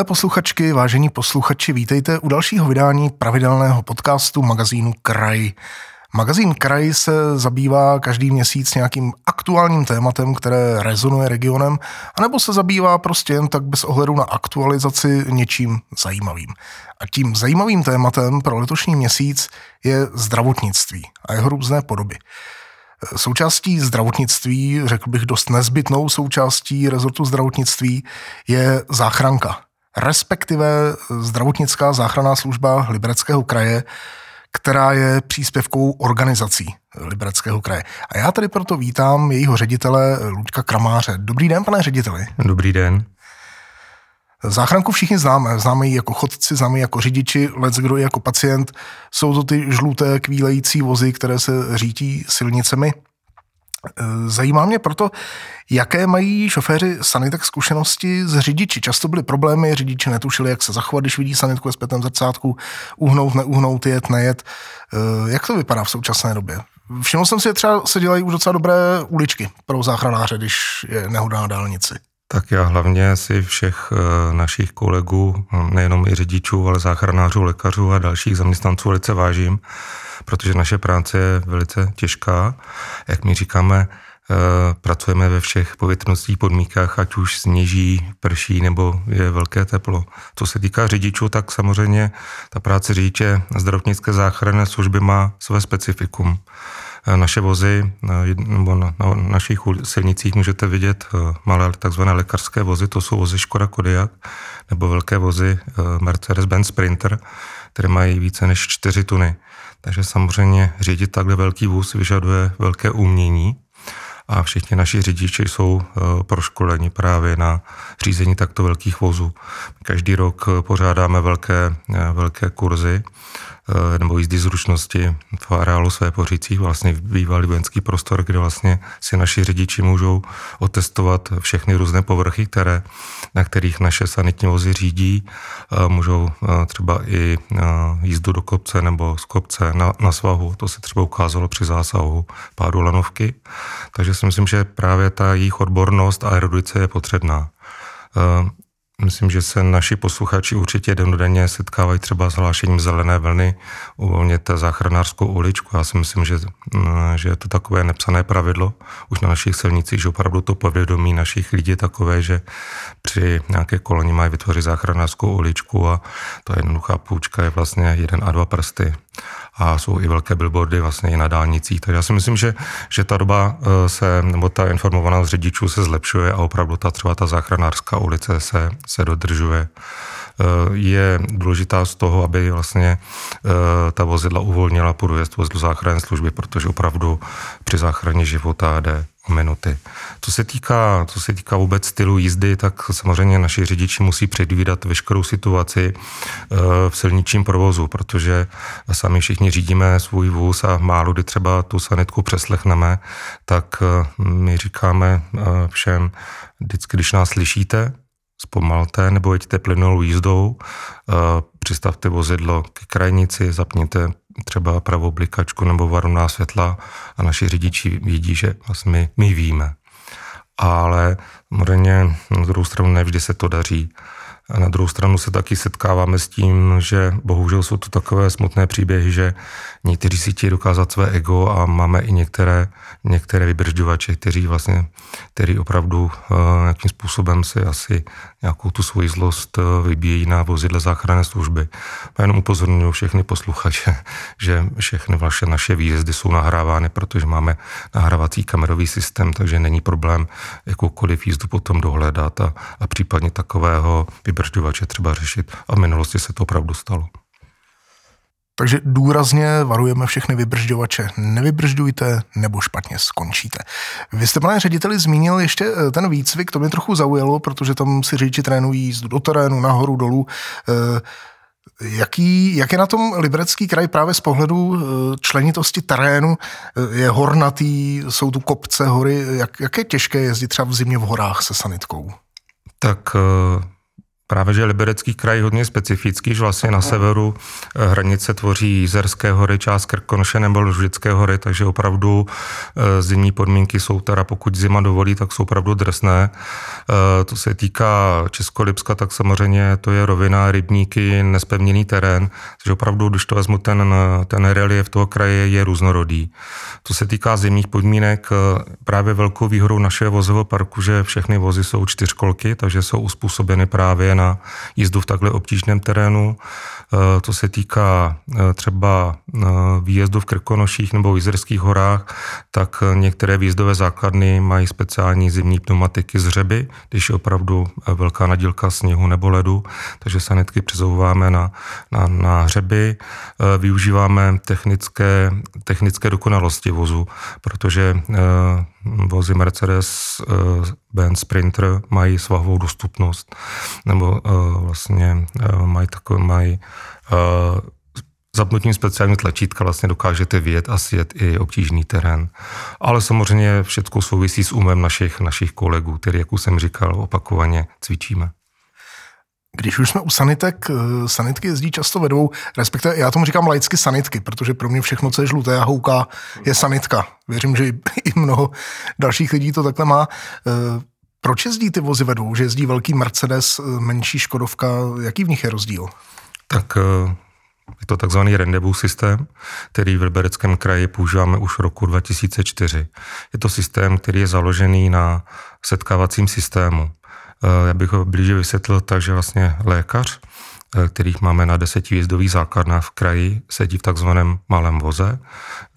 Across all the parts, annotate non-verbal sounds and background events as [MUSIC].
Milé posluchačky, vážení posluchači, vítejte u dalšího vydání pravidelného podcastu magazínu Kraj. Magazín Kraj se zabývá každý měsíc nějakým aktuálním tématem, které rezonuje regionem, anebo se zabývá prostě jen tak bez ohledu na aktualizaci něčím zajímavým. A tím zajímavým tématem pro letošní měsíc je zdravotnictví a jeho různé podoby. Součástí zdravotnictví, řekl bych dost nezbytnou součástí rezortu zdravotnictví, je záchranka, respektive zdravotnická záchranná služba Libereckého kraje, která je příspěvkou organizací Libereckého kraje. A já tady proto vítám jejího ředitele Luďka Kramáře. Dobrý den, pane řediteli. Dobrý den. Záchranku všichni známe. Známe ji jako chodci, známe ji jako řidiči, lec kdo jako pacient. Jsou to ty žluté kvílející vozy, které se řítí silnicemi. Zajímá mě proto, jaké mají šoféři sanitek zkušenosti s řidiči. Často byly problémy, řidiči netušili, jak se zachovat, když vidí sanitku ve zpětném zrcátku, uhnout, neuhnout, jet, nejet. Eh, jak to vypadá v současné době? Všiml jsem si, že třeba se dělají už docela dobré uličky pro záchranáře, když je nehoda na dálnici. Tak já hlavně si všech eh, našich kolegů, nejenom i řidičů, ale záchranářů, lékařů a dalších zaměstnanců velice vážím, protože naše práce je velice těžká. Jak my říkáme, eh, pracujeme ve všech povětrnostních podmínkách, ať už sněží, prší nebo je velké teplo. Co se týká řidičů, tak samozřejmě ta práce řidiče zdravotnické záchranné služby má své specifikum. Eh, naše vozy, nebo na, na našich silnicích můžete vidět eh, malé takzvané lékařské vozy, to jsou vozy Škoda Kodiaq, nebo velké vozy Mercedes-Benz Sprinter, které mají více než 4 tuny. Takže samozřejmě řídit takhle velký vůz vyžaduje velké umění a všichni naši řidiči jsou eh, proškoleni právě na řízení takto velkých vozů. Každý rok pořádáme velké, eh, velké kurzy Eh, nebo jízdy zručnosti v areálu své pořící, vlastně bývalý vojenský prostor, kde vlastně si naši řidiči můžou otestovat všechny různé povrchy, které, na kterých naše sanitní vozy řídí. Eh, můžou eh, třeba i jízdu do kopce nebo z kopce na, na svahu. To se třeba ukázalo při zásahu pádu lanovky. Takže si myslím, že právě ta jejich odbornost a erudice je potřebná. Myslím, že se naši posluchači určitě dennodenně setkávají třeba s hlášením zelené vlny, uvolněte záchranářskou uličku. Já si myslím, že, mm, že je to takové nepsané pravidlo už na našich silnicích, že opravdu to povědomí našich lidí je takové, že při nějaké koloni mají vytvořit záchranářskou uličku a ta jednoduchá půjčka je vlastně jeden a dva prsty a jsou i velké billboardy vlastně i na dálnicích. Takže já si myslím, že, že ta doba eh, se, nebo ta informovanost řidičů se zlepšuje a opravdu ta třeba ta záchranářská ulice se, se dodržuje eh, je důležitá z toho, aby vlastně eh, ta vozidla uvolnila průjezd vozidlu záchranné služby, protože opravdu při záchraně života jde minuty. Co se týká, co se týká vůbec stylu jízdy, tak samozřejmě naši řidiči musí předvídat veškerou situaci eh, v silničním provozu, protože sami všichni řídíme svůj vůz a málo kdy třeba tu sanitku přeslechneme, tak eh, my říkáme eh, všem, vždycky, když nás slyšíte, zpomalte nebo jeďte plynulou jízdou, přistavte vozidlo k krajnici, zapněte třeba pravou blikačku nebo varovná světla a naši řidiči vidí, že vlastně my, my víme. Ale samozřejmě na druhou stranu nevždy se to daří. A na druhou stranu se taky setkáváme s tím, že bohužel jsou to takové smutné příběhy, že někteří si chtějí dokázat své ego a máme i některé, některé vybržďovače, kteří vlastně, který opravdu uh, nějakým způsobem si asi nějakou tu svoji zlost uh, vybíjí na vozidle záchranné služby. Já jenom upozorňuji všechny posluchače, [LAUGHS] že všechny vaše naše výjezdy jsou nahrávány, protože máme nahrávací kamerový systém, takže není problém jakoukoliv jízdu potom dohledat a, a případně takového vybržďovače třeba řešit. A v minulosti se to opravdu stalo. Takže důrazně varujeme všechny vybržďovače. Nevybržďujte, nebo špatně skončíte. Vy jste, pane řediteli, zmínil ještě eh, ten výcvik, to mě trochu zaujalo, protože tam si řidiči trénují jízdu do terénu, nahoru, dolů. Eh, jaký, jak je na tom Liberecký kraj právě z pohledu eh, členitosti terénu? Je hornatý, jsou tu kopce, hory. Jak, jak je těžké jezdit třeba v zimě v horách se sanitkou? Tak právě, že Liberecký kraj je hodně specifický, že vlastně na severu eh, hranice tvoří Jízerské hory, část Krkonoše nebo Lužické hory, takže opravdu eh, zimní podmínky jsou teda, pokud zima dovolí, tak jsou opravdu drsné. Eh, to se týká Českolipska, tak samozřejmě to je rovina, rybníky, nespevněný terén, takže opravdu, když to vezmu, ten, ten relief toho kraje je různorodý. To se týká zimních podmínek, právě velkou výhodou našeho vozového parku, že všechny vozy jsou čtyřkolky, takže jsou uspůsobeny právě na jízdu v takhle obtížném terénu. Eh, to se týká eh, třeba eh, výjezdu v Krkonoších nebo v Jizerských horách, tak některé výjezdové základny mají speciální zimní pneumatiky z řeby, když je opravdu velká nadílka sněhu nebo ledu, takže sanitky přezouváme na, na, na hřeby. Využíváme technické, technické dokonalosti vozu, protože vozy Mercedes-Benz Sprinter mají svahovou dostupnost, nebo vlastně mají takové, mají zapnutím speciálního tlačítka vlastně dokážete vyjet a sjet i obtížný terén. Ale samozřejmě všechno souvisí s umem našich, našich kolegů, který, jak už jsem říkal, opakovaně cvičíme. Když už jsme u sanitek, eh, sanitky jezdí často ve dvou, respektive já tomu říkám laicky sanitky, protože pro mě všechno, co je žluté a houká, je sanitka. Věřím, že i [LAUGHS] mnoho dalších lidí to takhle má. Eh, proč jezdí ty vozy ve dvou? Že jezdí velký Mercedes, eh, menší Škodovka, jaký v nich je rozdíl? Tak je to takzvaný rendezvous systém, který v Libereckém kraji používáme už roku 2004. Je to systém, který je založený na setkávacím systému. Eh, já bych ho blíže vysvětlil tak, že vlastně lékař, eh, kterých máme na deseti výjezdových základnách v kraji, sedí v takzvaném malém voze,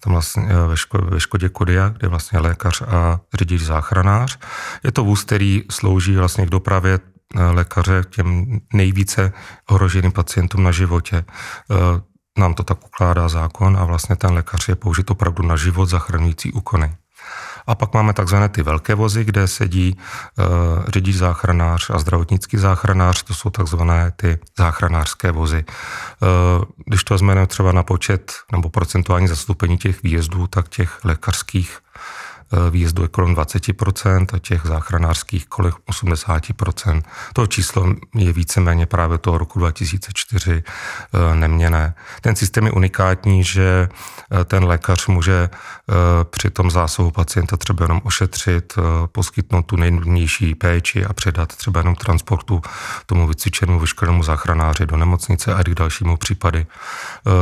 tam vlastně ve, ško, ve Škodě Kodia, kde je vlastně lékař a řidič záchranář. Je to vůz, který slouží vlastně k dopravě lékaře těm nejvíce ohroženým pacientům na životě. Nám to tak ukládá zákon a vlastně ten lékař je použit opravdu na život zachraňující úkony. A pak máme takzvané ty velké vozy, kde sedí uh, řidič záchranář a zdravotnický záchranář, to jsou takzvané ty záchranářské vozy. Uh, když to vezmeme třeba na počet nebo procentuální zastoupení těch výjezdů, tak těch lékařských výjezdu je kolem 20% a těch záchranářských kolem 80%. To číslo je víceméně právě toho roku 2004 eh, neměné. Ten systém je unikátní, že eh, ten lékař může při tom zásahu pacienta třeba jenom ošetřit, poskytnout tu nejnutnější péči a předat třeba jenom transportu tomu vycvičenému vyškolenému záchranáři do nemocnice a k dalšímu případy.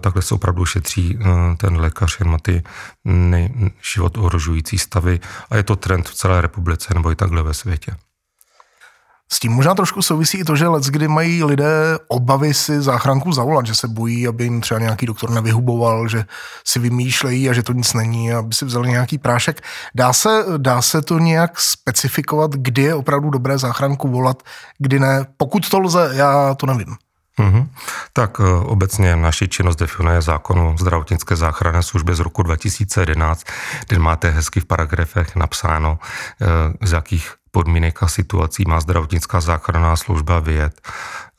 Takhle se opravdu šetří ten lékař jen na ty život ohrožující stavy a je to trend v celé republice nebo i takhle ve světě. S tím možná trošku souvisí i to, že let, kdy mají lidé obavy si záchranku zavolat, že se bojí, aby jim třeba nějaký doktor nevyhuboval, že si vymýšlejí a že to nic není, aby si vzali nějaký prášek. Dá se, dá se to nějak specifikovat, kdy je opravdu dobré záchranku volat, kdy ne? Pokud to lze, já to nevím. Mm-hmm. Tak e, obecně naši činnost definuje zákon o zdravotnické záchranné službě z roku 2011, kde máte hezky v paragrafech napsáno, e, z jakých podmínek a situací má zdravotnická záchranná služba vyjet.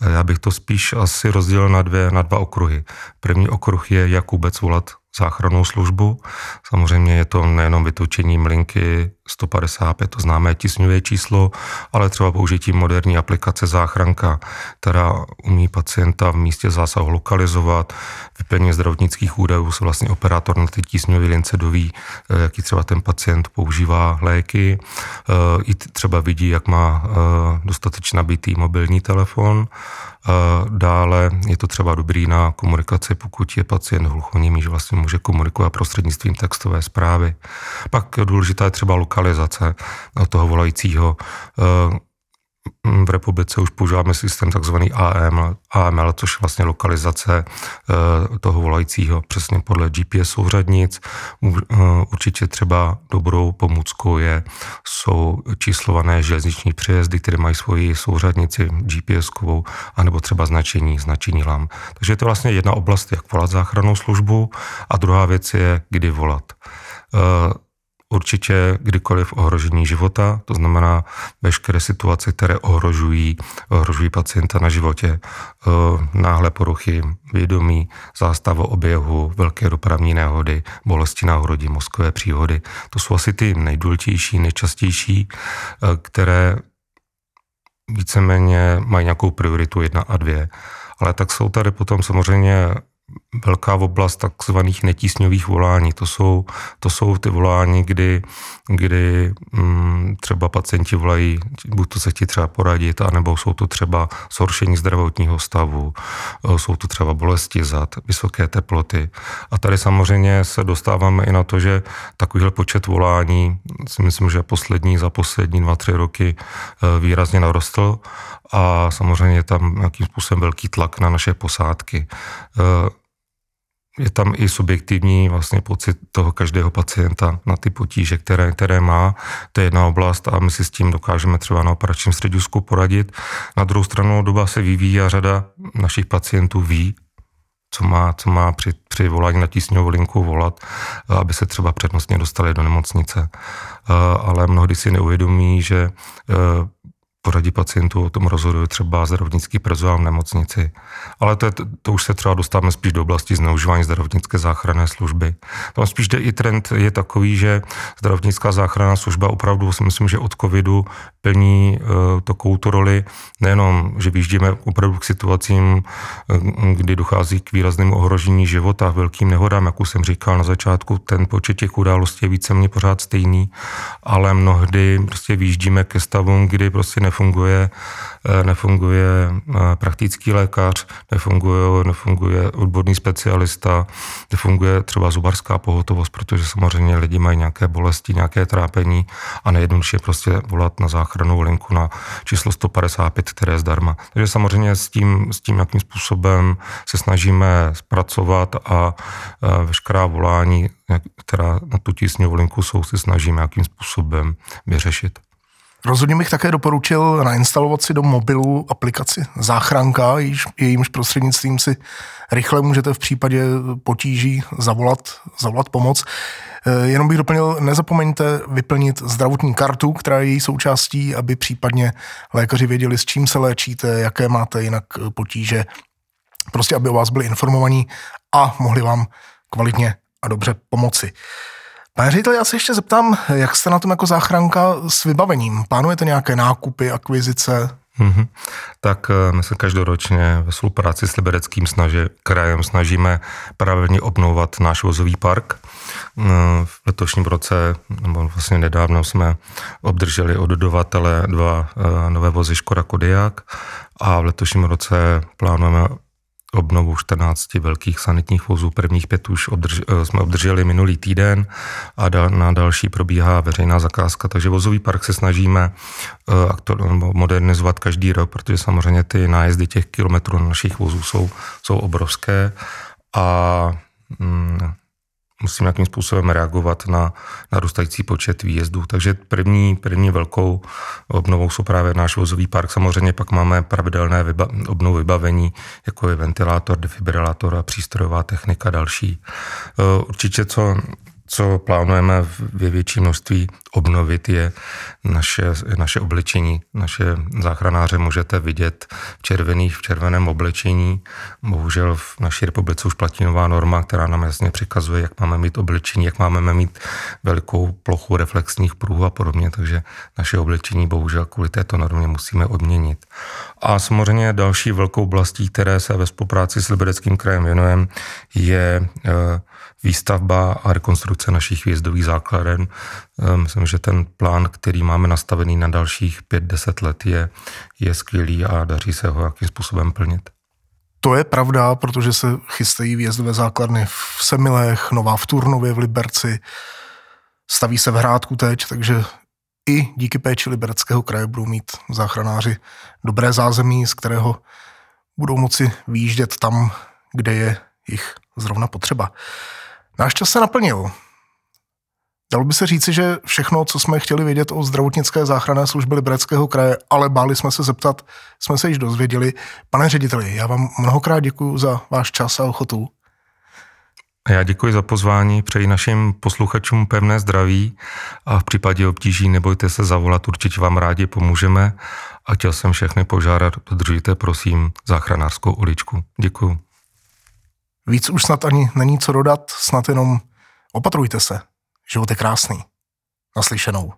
E, já bych to spíš asi rozdělil na, dvě, na dva okruhy. První okruh je, jak vůbec volat záchrannou službu. Samozřejmě je to nejenom vytočením linky 155, to známé tisňové číslo, ale třeba použitím moderní aplikace záchranka, která umí pacienta v místě zásahu lokalizovat, vyplnění zdravotnických údajů se vlastně operátor na ty tísňové lince doví, eh, jaký třeba ten pacient používá léky, eh, i třeba vidí, jak má eh, dostatečně nabitý mobilní telefon Dále je to třeba dobrý na komunikaci, pokud je pacient hluchoněmý, že vlastně může komunikovat prostřednictvím textové zprávy. Pak důležitá je třeba lokalizace toho volajícího v republice už používáme systém takzvaný AML, AML, což je vlastně lokalizace eh, toho volajícího přesně podle GPS souřadnic. Eh, určitě třeba dobrou pomůckou je, jsou číslované železniční přejezdy, které mají svoji souřadnici GPS-kovou, anebo třeba značení, značení LAM. Takže je to vlastně jedna oblast, jak volat záchrannou službu a druhá věc je, kdy volat eh, určitě kdykoliv ohrožení života, to znamená veškeré situace, které ohrožují, ohrožují pacienta na životě, eh, náhle poruchy vědomí, zástava oběhu, velké dopravní nehody, bolesti na hrodí, mozkové příhody. To jsou asi ty nejdůležitější, nejčastější, eh, které víceméně mají nějakou prioritu jedna a dvě. Ale tak jsou tady potom samozřejmě velká oblast takzvaných netísňových volání. To jsou, to jsou ty volání, kdy, kdy mm, třeba pacienti volají, buď to se chtějí třeba poradit, anebo jsou to třeba zhoršení zdravotního stavu, e, jsou to třeba bolesti zad, vysoké teploty. A tady samozřejmě se dostáváme i na to, že takovýhle počet volání si myslím, že poslední za poslední dva, tři roky e, výrazně narostl a samozřejmě je tam nějakým způsobem velký tlak na naše posádky. Je tam i subjektivní vlastně pocit toho každého pacienta na ty potíže, které, které má. To je jedna oblast a my si s tím dokážeme třeba na operačním středisku poradit. Na druhou stranu doba se vyvíjí a řada našich pacientů ví, co má, co má při, při volání na tísňovou linku volat, aby se třeba přednostně dostali do nemocnice. Ale mnohdy si neuvědomí, že poradí pacientů o tom rozhoduje třeba zdravotnický personál v nemocnici. Ale to, je, to už se třeba dostáváme spíš do oblasti zneužívání zdravotnické záchranné služby. Tam spíš jde i trend je takový, že zdravotnická záchranná služba opravdu si myslím, že od covidu plní uh, takovou tu roli, nejenom, že vyjíždíme opravdu k situacím, uh, kdy dochází k výraznému ohrožení života, velkým nehodám, jak už jsem říkal na začátku, ten počet těch událostí je víceméně pořád stejný, ale mnohdy prostě vyjíždíme ke stavům, kdy prostě nefunguje, eh, nefunguje eh, praktický lékař, nefunguje, nefunguje odborný specialista, nefunguje třeba zubarská pohotovost, protože samozřejmě lidi mají nějaké bolesti, nějaké trápení a nejjednoduše prostě volat na záchranou linku na číslo 155, které je zdarma. Takže samozřejmě s tím, s tím jakým způsobem se snažíme zpracovat a eh, veškerá volání, která na tu tísňovou linku jsou, se snažíme jakým způsobem vyřešit. Rozhodně bych také doporučil nainstalovat si do mobilu aplikaci Záchranka, jejímž prostřednictvím si rychle můžete v případě potíží zavolat, zavolat pomoc. Eh, jenom bych doplnil, nezapomeňte vyplnit zdravotní kartu, která je její součástí, aby případně lékaři věděli, s čím se léčíte, jaké máte jinak potíže. Prostě, aby o vás byli informovaní a mohli vám kvalitně a dobře pomoci. Pane ředitel, já se ještě zeptám, jak jste na tom jako záchranka s vybavením? Plánujete nějaké nákupy, akvizice? Mm-hmm. Tak eh, my se každoročně ve spolupráci s Libereckým snaži, krajem snažíme pravidelně obnovovat náš vozový park. Eh, v letošním roce, nebo vlastně nedávno jsme obdrželi od dodavatele dva eh, nové vozy Škoda Kodiaq a v letošním roce plánujeme obnovu 14 velkých sanitních vozů. Prvních pět už obdrž, eh, jsme obdrželi minulý týden a da, na další probíhá veřejná zakázka. Takže vozový park se snažíme uh, modernizovat každý rok, protože samozřejmě ty nájezdy těch kilometrů na našich vozů jsou, jsou obrovské a mm, musím nějakým způsobem reagovat na narůstající počet výjezdů. Takže první, první velkou obnovou jsou právě náš vozový park. Samozřejmě pak máme pravidelné vyba, obnovu vybavení, jako je ventilátor, defibrilátor a přístrojová technika další. E, určitě, co co plánujeme ve větší množství obnovit, je naše, naše oblečení. Naše záchranáře můžete vidět v červených, v červeném oblečení. Bohužel v naší republice už platí nová norma, která nám jasně přikazuje, jak máme mít oblečení, jak máme mít velikou plochu reflexních pruhů a podobně, takže naše oblečení bohužel kvůli této normě musíme odměnit. A samozřejmě další velkou oblastí, které se ve spolupráci s Libereckým krajem věnujeme, je eh, výstavba a rekonstrukce našich výjezdových základen. Eh, myslím, že ten plán, který máme nastavený na dalších 5-10 let, je, je skvělý a daří se ho jakým způsobem plnit. To je pravda, protože se chystají výjezdové základny v Semilech, Nová v Turnově, v Liberci, staví se v Hrádku teď, takže i díky péči Libereckého kraje budou mít záchranáři dobré zázemí, z kterého budou moci výjíždět tam, kde je jich zrovna potřeba. Náš čas se naplnil. Dalo by se říci, že všechno, co jsme chtěli vědět o zdravotnické záchranné službě Libereckého kraje, ale báli jsme se zeptat, jsme se již dozvěděli. Pane řediteli, já vám mnohokrát děkuji za váš čas a ochotu. Já děkuji za pozvání, přeji našim posluchačům pevné zdraví a v případě obtíží nebojte se zavolat, určitě vám rádi pomůžeme a chtěl jsem všechny požádat, dodržujte prosím záchranářskou uličku. Děkuji. Víc už snad ani není co dodat, snad jenom opatrujte se. Život je krásný. Naslyšenou.